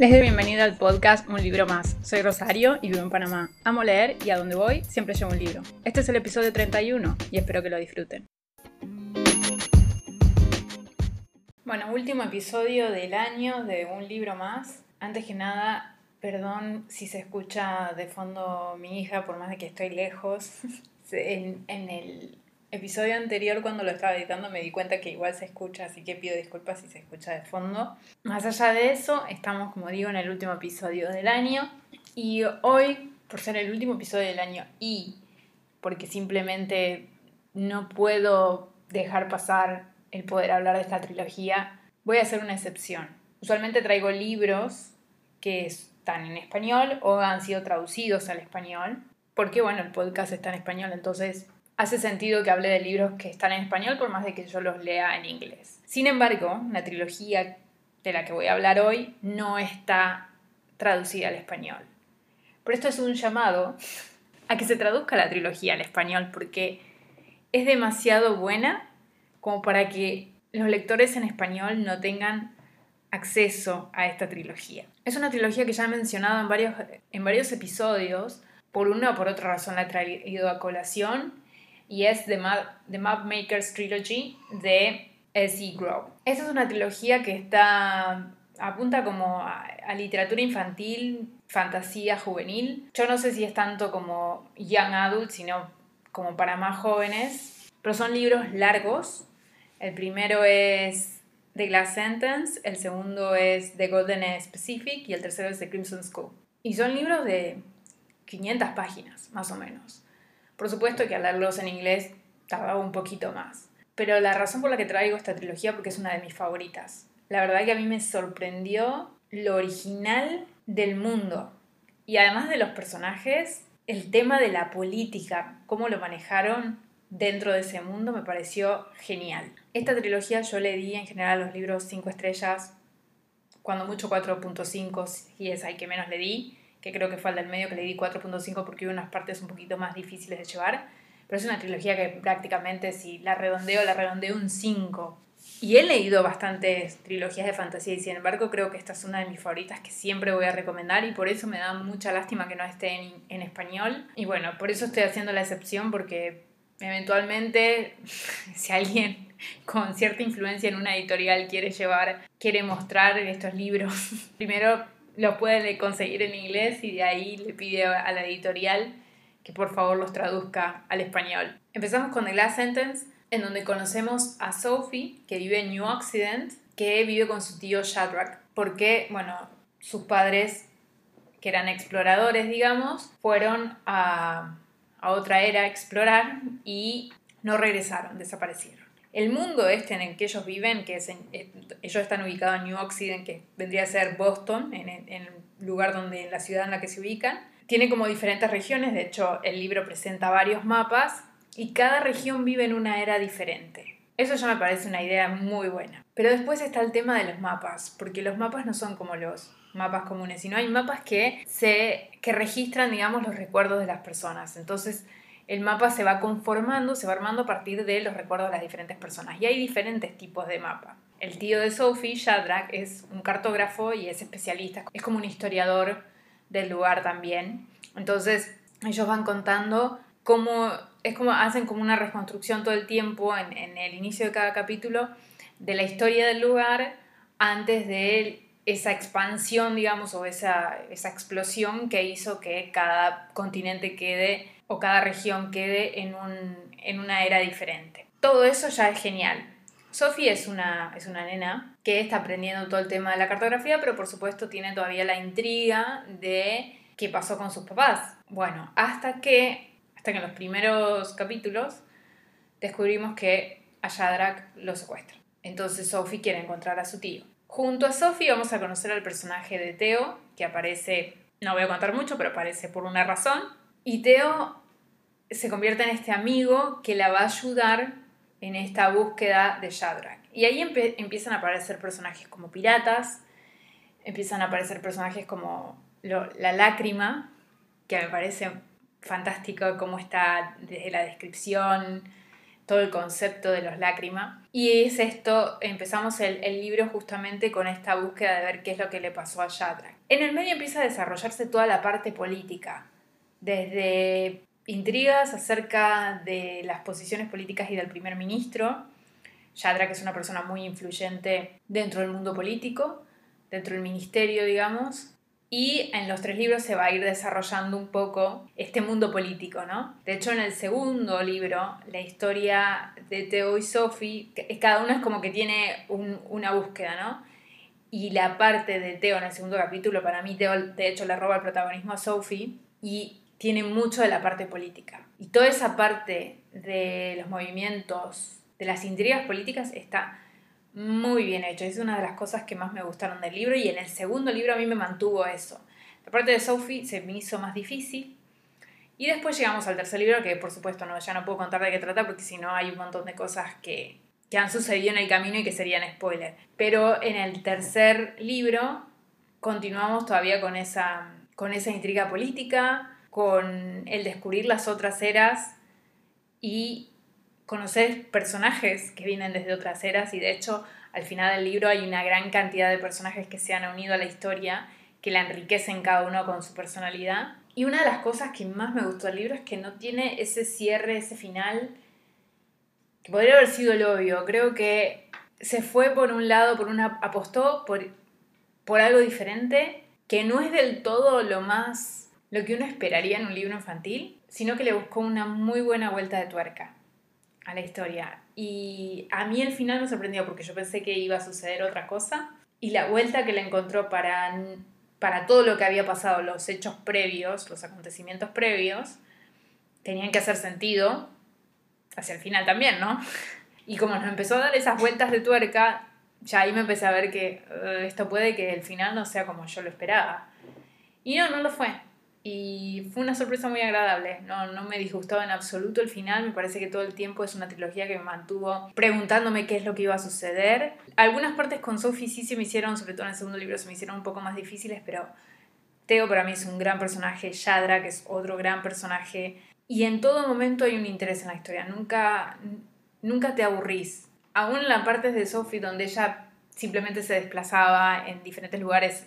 Les doy bienvenida al podcast Un libro más. Soy Rosario y vivo en Panamá. Amo leer y a donde voy siempre llevo un libro. Este es el episodio 31 y espero que lo disfruten. Bueno, último episodio del año de Un libro más. Antes que nada, perdón si se escucha de fondo mi hija, por más de que estoy lejos. en, en el episodio anterior cuando lo estaba editando me di cuenta que igual se escucha, así que pido disculpas si se escucha de fondo. Más allá de eso, estamos, como digo, en el último episodio del año y hoy, por ser el último episodio del año y porque simplemente no puedo dejar pasar el poder hablar de esta trilogía, voy a hacer una excepción. Usualmente traigo libros que están en español o han sido traducidos al español, porque bueno, el podcast está en español, entonces hace sentido que hable de libros que están en español por más de que yo los lea en inglés. Sin embargo, la trilogía de la que voy a hablar hoy no está traducida al español. Pero esto es un llamado a que se traduzca la trilogía al español porque es demasiado buena como para que los lectores en español no tengan acceso a esta trilogía. Es una trilogía que ya he mencionado en varios, en varios episodios, por una o por otra razón la he traído a colación y es The, Map, Makers Trilogy de S.E. Grow. Esta es una trilogía que está apunta como a, literatura infantil, fantasía juvenil. Yo no sé si es tanto como young adult, sino como para más jóvenes, pero son libros largos. El primero es The Glass Sentence, el segundo es The Golden Specific y el tercero es The Crimson School. Y son libros de 500 páginas, más o menos. Por supuesto que al leerlos en inglés tardaba un poquito más. Pero la razón por la que traigo esta trilogía porque es una de mis favoritas. La verdad que a mí me sorprendió lo original del mundo. Y además de los personajes, el tema de la política, cómo lo manejaron dentro de ese mundo, me pareció genial. Esta trilogía yo le di en general a los libros 5 estrellas, cuando mucho 4.5, y es al que menos le di que creo que fue el del medio que le di 4.5 porque hubo unas partes un poquito más difíciles de llevar, pero es una trilogía que prácticamente si la redondeo, la redondeo un 5. Y he leído bastantes trilogías de fantasía y sin embargo creo que esta es una de mis favoritas que siempre voy a recomendar y por eso me da mucha lástima que no esté en, en español. Y bueno, por eso estoy haciendo la excepción porque eventualmente si alguien con cierta influencia en una editorial quiere llevar, quiere mostrar estos libros, primero lo puede conseguir en inglés y de ahí le pide a la editorial que por favor los traduzca al español. Empezamos con The Last Sentence, en donde conocemos a Sophie, que vive en New Occident, que vive con su tío Shadrach, porque, bueno, sus padres, que eran exploradores, digamos, fueron a, a otra era a explorar y no regresaron, desaparecieron. El mundo este en el que ellos viven, que es ellos están ubicados en New Occident, que vendría a ser Boston, en, el lugar donde, en la ciudad en la que se ubican, tiene como diferentes regiones, de hecho el libro presenta varios mapas y cada región vive en una era diferente. Eso ya me parece una idea muy buena. Pero después está el tema de los mapas, porque los mapas no son como los mapas comunes, sino hay mapas que se que registran, digamos, los recuerdos de las personas. Entonces, el mapa se va conformando, se va armando a partir de los recuerdos de las diferentes personas. Y hay diferentes tipos de mapa. El tío de Sophie, Shadrach, es un cartógrafo y es especialista, es como un historiador del lugar también. Entonces, ellos van contando cómo, es como hacen como una reconstrucción todo el tiempo en, el inicio de cada capítulo de la historia del lugar antes de esa expansión, digamos, o esa, esa explosión que hizo que cada continente quede o cada región quede en, un, en una era diferente. Todo eso ya es genial. Sophie es una, es una nena que está aprendiendo todo el tema de la cartografía, pero por supuesto tiene todavía la intriga de qué pasó con sus papás. Bueno, hasta que, hasta que en los primeros capítulos descubrimos que a Shadrach lo secuestra. Entonces Sophie quiere encontrar a su tío. Junto a Sophie vamos a conocer al personaje de Theo, que aparece, no voy a contar mucho, pero aparece por una razón. Y Theo se convierte en este amigo que la va a ayudar en esta búsqueda de Shadrach. Y ahí empiezan a aparecer personajes como piratas, empiezan a aparecer personajes como la lágrima, que me parece fantástico cómo está desde la descripción, todo el concepto de los lágrimas. Y es esto, empezamos el, el, libro justamente con esta búsqueda de ver qué es lo que le pasó a Shadrach. En el medio empieza a desarrollarse toda la parte política, desde intrigas acerca de las posiciones políticas y del primer ministro. Shadrach es una persona muy influyente dentro del mundo político, dentro del ministerio, digamos, y en los tres libros se va a ir desarrollando un poco este mundo político, ¿no? De hecho, en el segundo libro, la historia de Teo y Sophie, cada uno es como que tiene una búsqueda, ¿no? Y la parte de Teo en el segundo capítulo, para mí Teo de hecho le roba el protagonismo a Sophie y tiene mucho de la parte política. Y toda esa parte de los movimientos, de las intrigas políticas, está muy bien hecho. Es una de las cosas que más me gustaron del libro y en el segundo libro a mí me mantuvo eso. La parte de Sophie se me hizo más difícil. Y después llegamos al tercer libro, que por supuesto no, ya no puedo contar de qué trata porque si no hay un montón de cosas que, que han sucedido en el camino y que serían spoiler. Pero en el tercer libro continuamos todavía con esa, con esa intriga política, con el descubrir las otras eras y conocer personajes que vienen desde otras eras y de hecho al final del libro hay una gran cantidad de personajes que se han unido a la historia, que la enriquecen cada uno con su personalidad. Y una de las cosas que más me gustó del libro es que no tiene ese cierre, ese final, que podría haber sido el obvio. Creo que se fue por un lado, por una, apostó por, por algo diferente, que no es del todo lo más, lo que uno esperaría en un libro infantil, sino que le buscó una muy buena vuelta de tuerca a la historia. Y a mí el final me sorprendió porque yo pensé que iba a suceder otra cosa. Y la vuelta que le encontró para, para todo lo que había pasado, los hechos previos, los acontecimientos previos, tenían que hacer sentido hacia el final también, ¿no? Y como nos empezó a dar esas vueltas de tuerca, ya ahí me empecé a ver que esto puede que el final no sea como yo lo esperaba. Y no, no lo fue. Y fue una sorpresa muy agradable, no, no me disgustaba en absoluto el final, me parece que todo el tiempo es una trilogía que me mantuvo preguntándome qué es lo que iba a suceder. Algunas partes con Sophie sí se me hicieron, sobre todo en el segundo libro, se me hicieron un poco más difíciles, pero Teo para mí es un gran personaje, Shadra, que es otro gran personaje, y en todo momento hay un interés en la historia, nunca, nunca te aburrís. Aún en las partes de Sophie donde ella simplemente se desplazaba en diferentes lugares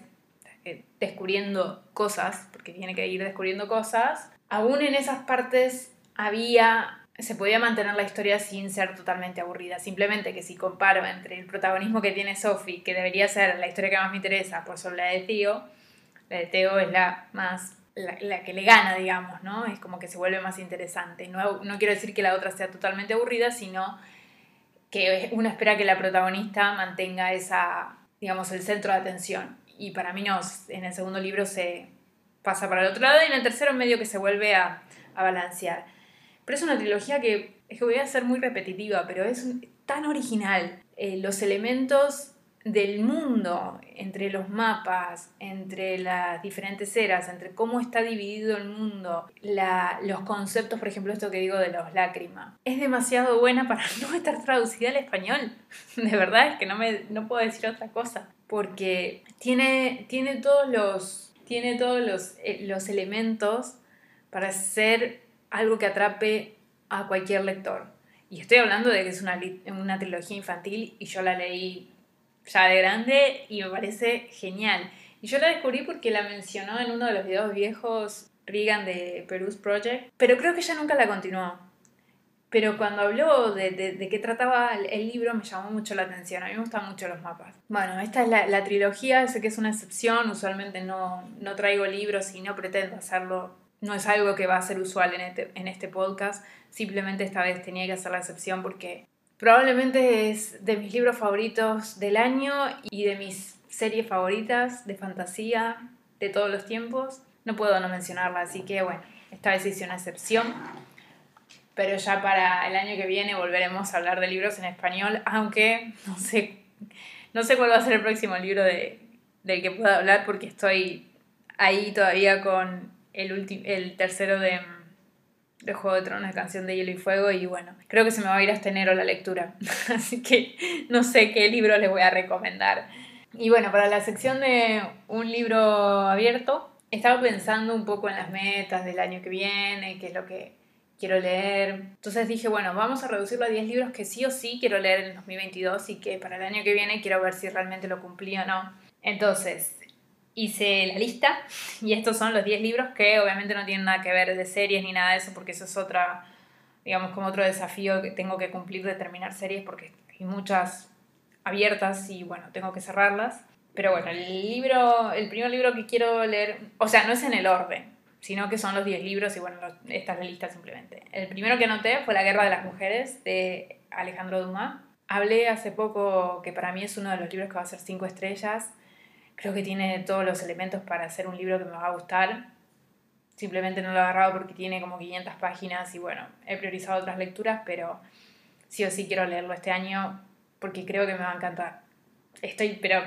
eh, descubriendo cosas, porque tiene que ir descubriendo cosas, aún en esas partes había, se podía mantener la historia sin ser totalmente aburrida. Simplemente que si comparo entre el protagonismo que tiene Sophie, que debería ser la historia que más me interesa, por sobre la de Tío, la de Teo es la más la, que le gana, digamos, ¿no? Es como que se vuelve más interesante. No, no quiero decir que la otra sea totalmente aburrida, sino que uno espera que la protagonista mantenga esa, digamos, el centro de atención y para mí no, en el segundo libro se pasa para el otro lado y en el tercero medio que se vuelve a, a balancear. Pero es una trilogía que, es que voy a ser muy repetitiva, pero es tan original. Eh, los elementos del mundo, entre los mapas, entre las diferentes eras, entre cómo está dividido el mundo, la, los conceptos, por ejemplo, esto que digo de los lágrimas, es demasiado buena para no estar traducida al español. De verdad es que no, me, no puedo decir otra cosa, porque tiene, tiene todos, los, tiene todos los, eh, los elementos para ser algo que atrape a cualquier lector. Y estoy hablando de que es una, una trilogía infantil y yo la leí ya de grande y me parece genial. Y yo la descubrí porque la mencionó en uno de los videos viejos Regan de Perus Project, pero creo que ella nunca la continuó. Pero cuando habló de, de, qué trataba el, libro me llamó mucho la atención. A mí me gustan mucho los mapas. Bueno, esta es la, la trilogía, sé que es una excepción. Usualmente no, no, traigo libros y no pretendo hacerlo. No es algo que va a ser usual en este, en este podcast. Simplemente esta vez tenía que hacer la excepción porque Probablemente es de mis libros favoritos del año y de mis series favoritas de fantasía de todos los tiempos. No puedo no mencionarla, así que bueno, esta vez hice una excepción. Pero ya para el año que viene volveremos a hablar de libros en español, aunque no sé, no sé cuál va a ser el próximo libro de, del que pueda hablar porque estoy ahí todavía con el, el tercero de de Juego de Tronos, canción de Hielo y Fuego, y bueno, creo que se me va a ir hasta enero la lectura, así que no sé qué libro les voy a recomendar. Y bueno, para la sección de un libro abierto, estaba pensando un poco en las metas del año que viene, qué es lo que quiero leer. Entonces dije, bueno, vamos a reducirlo a 10 libros que sí o sí quiero leer en 2022 y que para el año que viene quiero ver si realmente lo cumplí o no. Entonces, hice la lista y estos son los 10 libros que obviamente no tienen nada que ver de series ni nada de eso porque eso es otra, digamos, como otro desafío que tengo que cumplir de terminar series porque hay muchas abiertas y bueno, tengo que cerrarlas. Pero bueno, el libro, el primer libro que quiero leer, o sea, no es en el orden, sino que son los 10 libros y bueno, esta es la lista simplemente. El primero que anoté fue La Guerra de las Mujeres de Alejandro Dumas. Hablé hace poco que para mí es uno de los libros que va a ser 5 estrellas Creo que tiene todos los elementos para hacer un libro que me va a gustar. Simplemente no lo he agarrado porque tiene como 500 páginas y bueno, he priorizado otras lecturas, pero sí o sí quiero leerlo este año porque creo que me va a encantar. Estoy, pero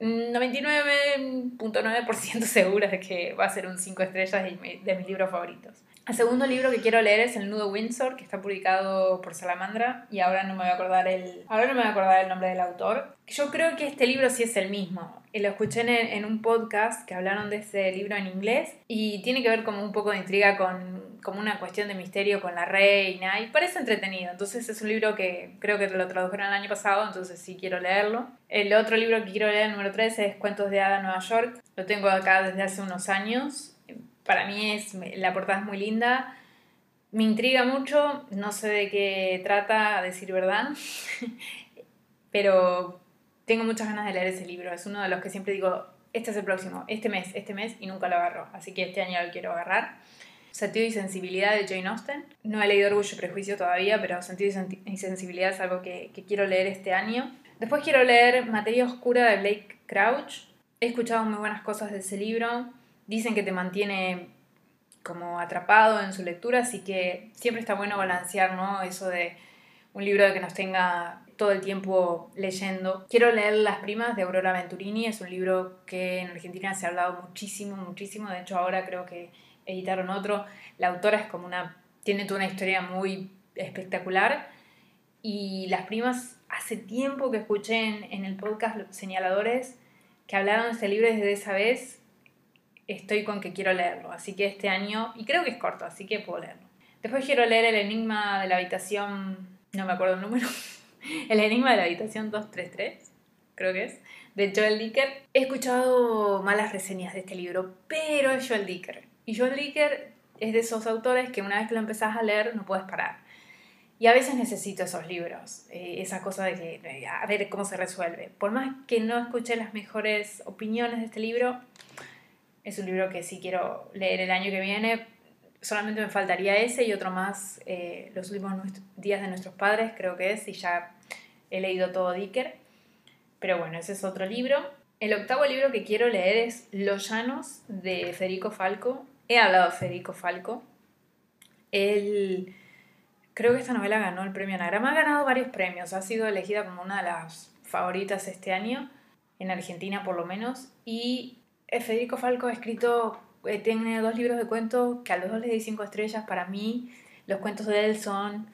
99.9% segura de que va a ser un 5 estrellas de mis libros favoritos. El segundo libro que quiero leer es El Nudo Windsor, que está publicado por Salamandra, y ahora no me voy a acordar el, ahora no me voy a acordar el nombre del autor. Yo creo que este libro sí es el mismo. Lo escuché en, en un podcast que hablaron de este libro en inglés y tiene que ver como un poco de intriga con como una cuestión de misterio con la reina y parece entretenido. Entonces es un libro que creo que lo tradujeron el año pasado, entonces sí quiero leerlo. El otro libro que quiero leer, el número 13, es Cuentos de Hada Nueva York. Lo tengo acá desde hace unos años para mí es, la portada es muy linda. Me intriga mucho, no sé de qué trata, a decir verdad, pero tengo muchas ganas de leer ese libro. Es uno de los que siempre digo, este es el próximo, este mes, este mes, y nunca lo agarro. Así que este año lo quiero agarrar. Sentido y sensibilidad de Jane Austen. No he leído Orgullo y Prejuicio todavía, pero Sentido y sensibilidad es algo que, que quiero leer este año. Después quiero leer Materia Oscura de Blake Crouch. He escuchado muy buenas cosas de ese libro dicen que te mantiene como atrapado en su lectura, así que siempre está bueno balancear, ¿no? Eso de un libro que nos tenga todo el tiempo leyendo. Quiero leer Las primas de Aurora Venturini, es un libro que en Argentina se ha hablado muchísimo, muchísimo, de hecho ahora creo que editaron otro. La autora es como una, tiene toda una historia muy espectacular y Las primas, hace tiempo que escuché en, en el podcast Señaladores que hablaron de este libro desde esa vez estoy con que quiero leerlo. Así que este año, y creo que es corto, así que puedo leerlo. Después quiero leer El Enigma de la Habitación, no me acuerdo el número, El Enigma de la Habitación 233, creo que es, de Joel Dicker. He escuchado malas reseñas de este libro, pero es Joel Dicker. Y Joel Dicker es de esos autores que una vez que lo empezás a leer no puedes parar. Y a veces necesito esos libros, eh, esa cosa de que, a ver cómo se resuelve. Por más que no escuché las mejores opiniones de este libro, es un libro que sí quiero leer el año que viene. Solamente me faltaría ese y otro más, eh, Los últimos días de nuestros padres, creo que es, y ya he leído todo Dicker. Pero bueno, ese es otro libro. El octavo libro que quiero leer es Los Llanos de Federico Falco. He hablado de Federico Falco. Él, creo que esta novela ganó el premio Anagrama. Ha ganado varios premios. Ha sido elegida como una de las favoritas este año, en Argentina por lo menos. Y eh, Federico Falco ha escrito, eh, tiene dos libros de cuentos que a los dos les di cinco estrellas. Para mí, los cuentos de él son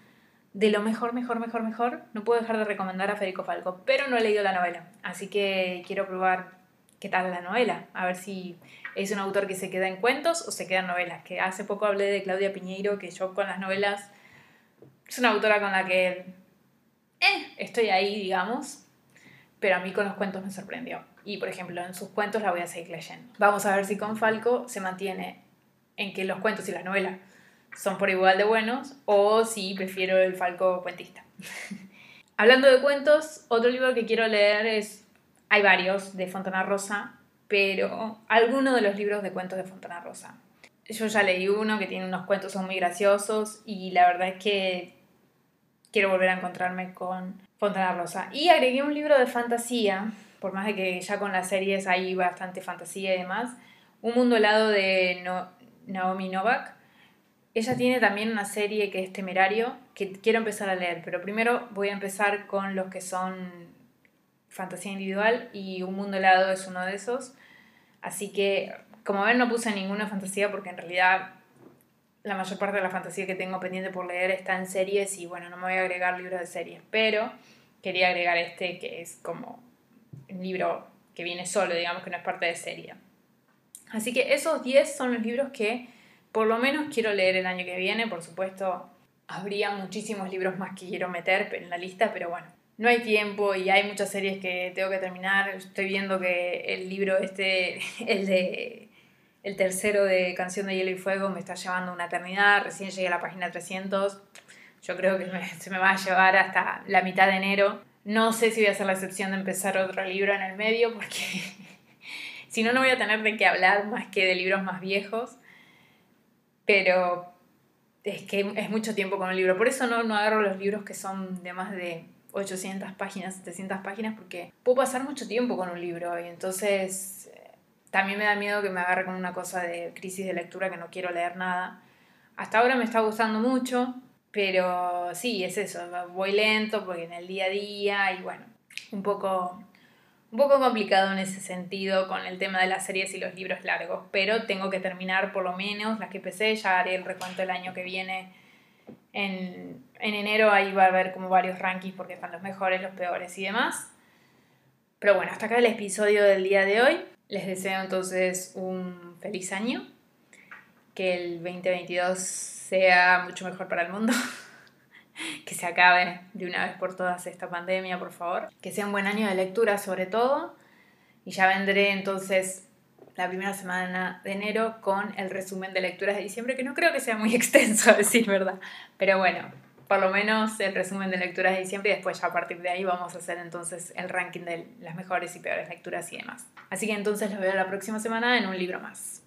de lo mejor, mejor, mejor, mejor. No puedo dejar de recomendar a Federico Falco, pero no he leído la novela. Así que quiero probar qué tal la novela. A ver si es un autor que se queda en cuentos o se queda en novelas. Que hace poco hablé de Claudia Piñeiro, que yo con las novelas es una autora con la que eh, estoy ahí, digamos. Pero a mí con los cuentos me sorprendió y por ejemplo en sus cuentos la voy a seguir leyendo. Vamos a ver si con Falco se mantiene en que los cuentos y las novelas son por igual de buenos o si prefiero el Falco cuentista. Hablando de cuentos, otro libro que quiero leer es, hay varios de Fontana Rosa, pero alguno de los libros de cuentos de Fontana Rosa. Yo ya leí uno que tiene unos cuentos son muy graciosos y la verdad es que quiero volver a encontrarme con Fontana Rosa. Y agregué un libro de fantasía por más de que ya con las series hay bastante fantasía y demás. Un mundo helado de Naomi Novak. Ella tiene también una serie que es Temerario, que quiero empezar a leer, pero primero voy a empezar con los que son fantasía individual y Un mundo helado es uno de esos. Así que, como ven, no puse ninguna fantasía porque en realidad la mayor parte de la fantasía que tengo pendiente por leer está en series y bueno, no me voy a agregar libros de series, pero quería agregar este que es como un libro que viene solo, digamos que no es parte de serie. Así que esos 10 son los libros que por lo menos quiero leer el año que viene, por supuesto, habría muchísimos libros más que quiero meter en la lista, pero bueno, no hay tiempo y hay muchas series que tengo que terminar. Estoy viendo que el libro este, el de el tercero de Canción de Hielo y Fuego, me está llevando una eternidad. Recién llegué a la página 300. Yo creo que se me va a llevar hasta la mitad de enero. No sé si voy a hacer la excepción de empezar otro libro en el medio, porque si no, no voy a tener de qué hablar más que de libros más viejos. Pero es que es mucho tiempo con un libro. Por eso no, no agarro los libros que son de más de 800 páginas, 700 páginas, porque puedo pasar mucho tiempo con un libro y entonces eh, también me da miedo que me agarre con una cosa de crisis de lectura que no quiero leer nada. Hasta ahora me está gustando mucho, pero sí, es eso, voy lento porque en el día a día y bueno, un poco un poco complicado en ese sentido con el tema de las series y los libros largos, pero tengo que terminar por lo menos las que empecé, ya haré el recuento el año que viene. En, en enero ahí va a haber como varios rankings porque están los mejores, los peores y demás. Pero bueno, hasta acá el episodio del día de hoy. Les deseo entonces un feliz año, que el 2022 sea mucho mejor para el mundo. que se acabe de una vez por todas esta pandemia, por favor. Que sea un buen año de lectura sobre todo. Y ya vendré entonces la primera semana de enero con el resumen de lecturas de diciembre, que no creo que sea muy extenso, a decir verdad. Pero bueno, por lo menos el resumen de lecturas de diciembre y después ya a partir de ahí vamos a hacer entonces el ranking de las mejores y peores lecturas y demás. Así que entonces los veo la próxima semana en un libro más.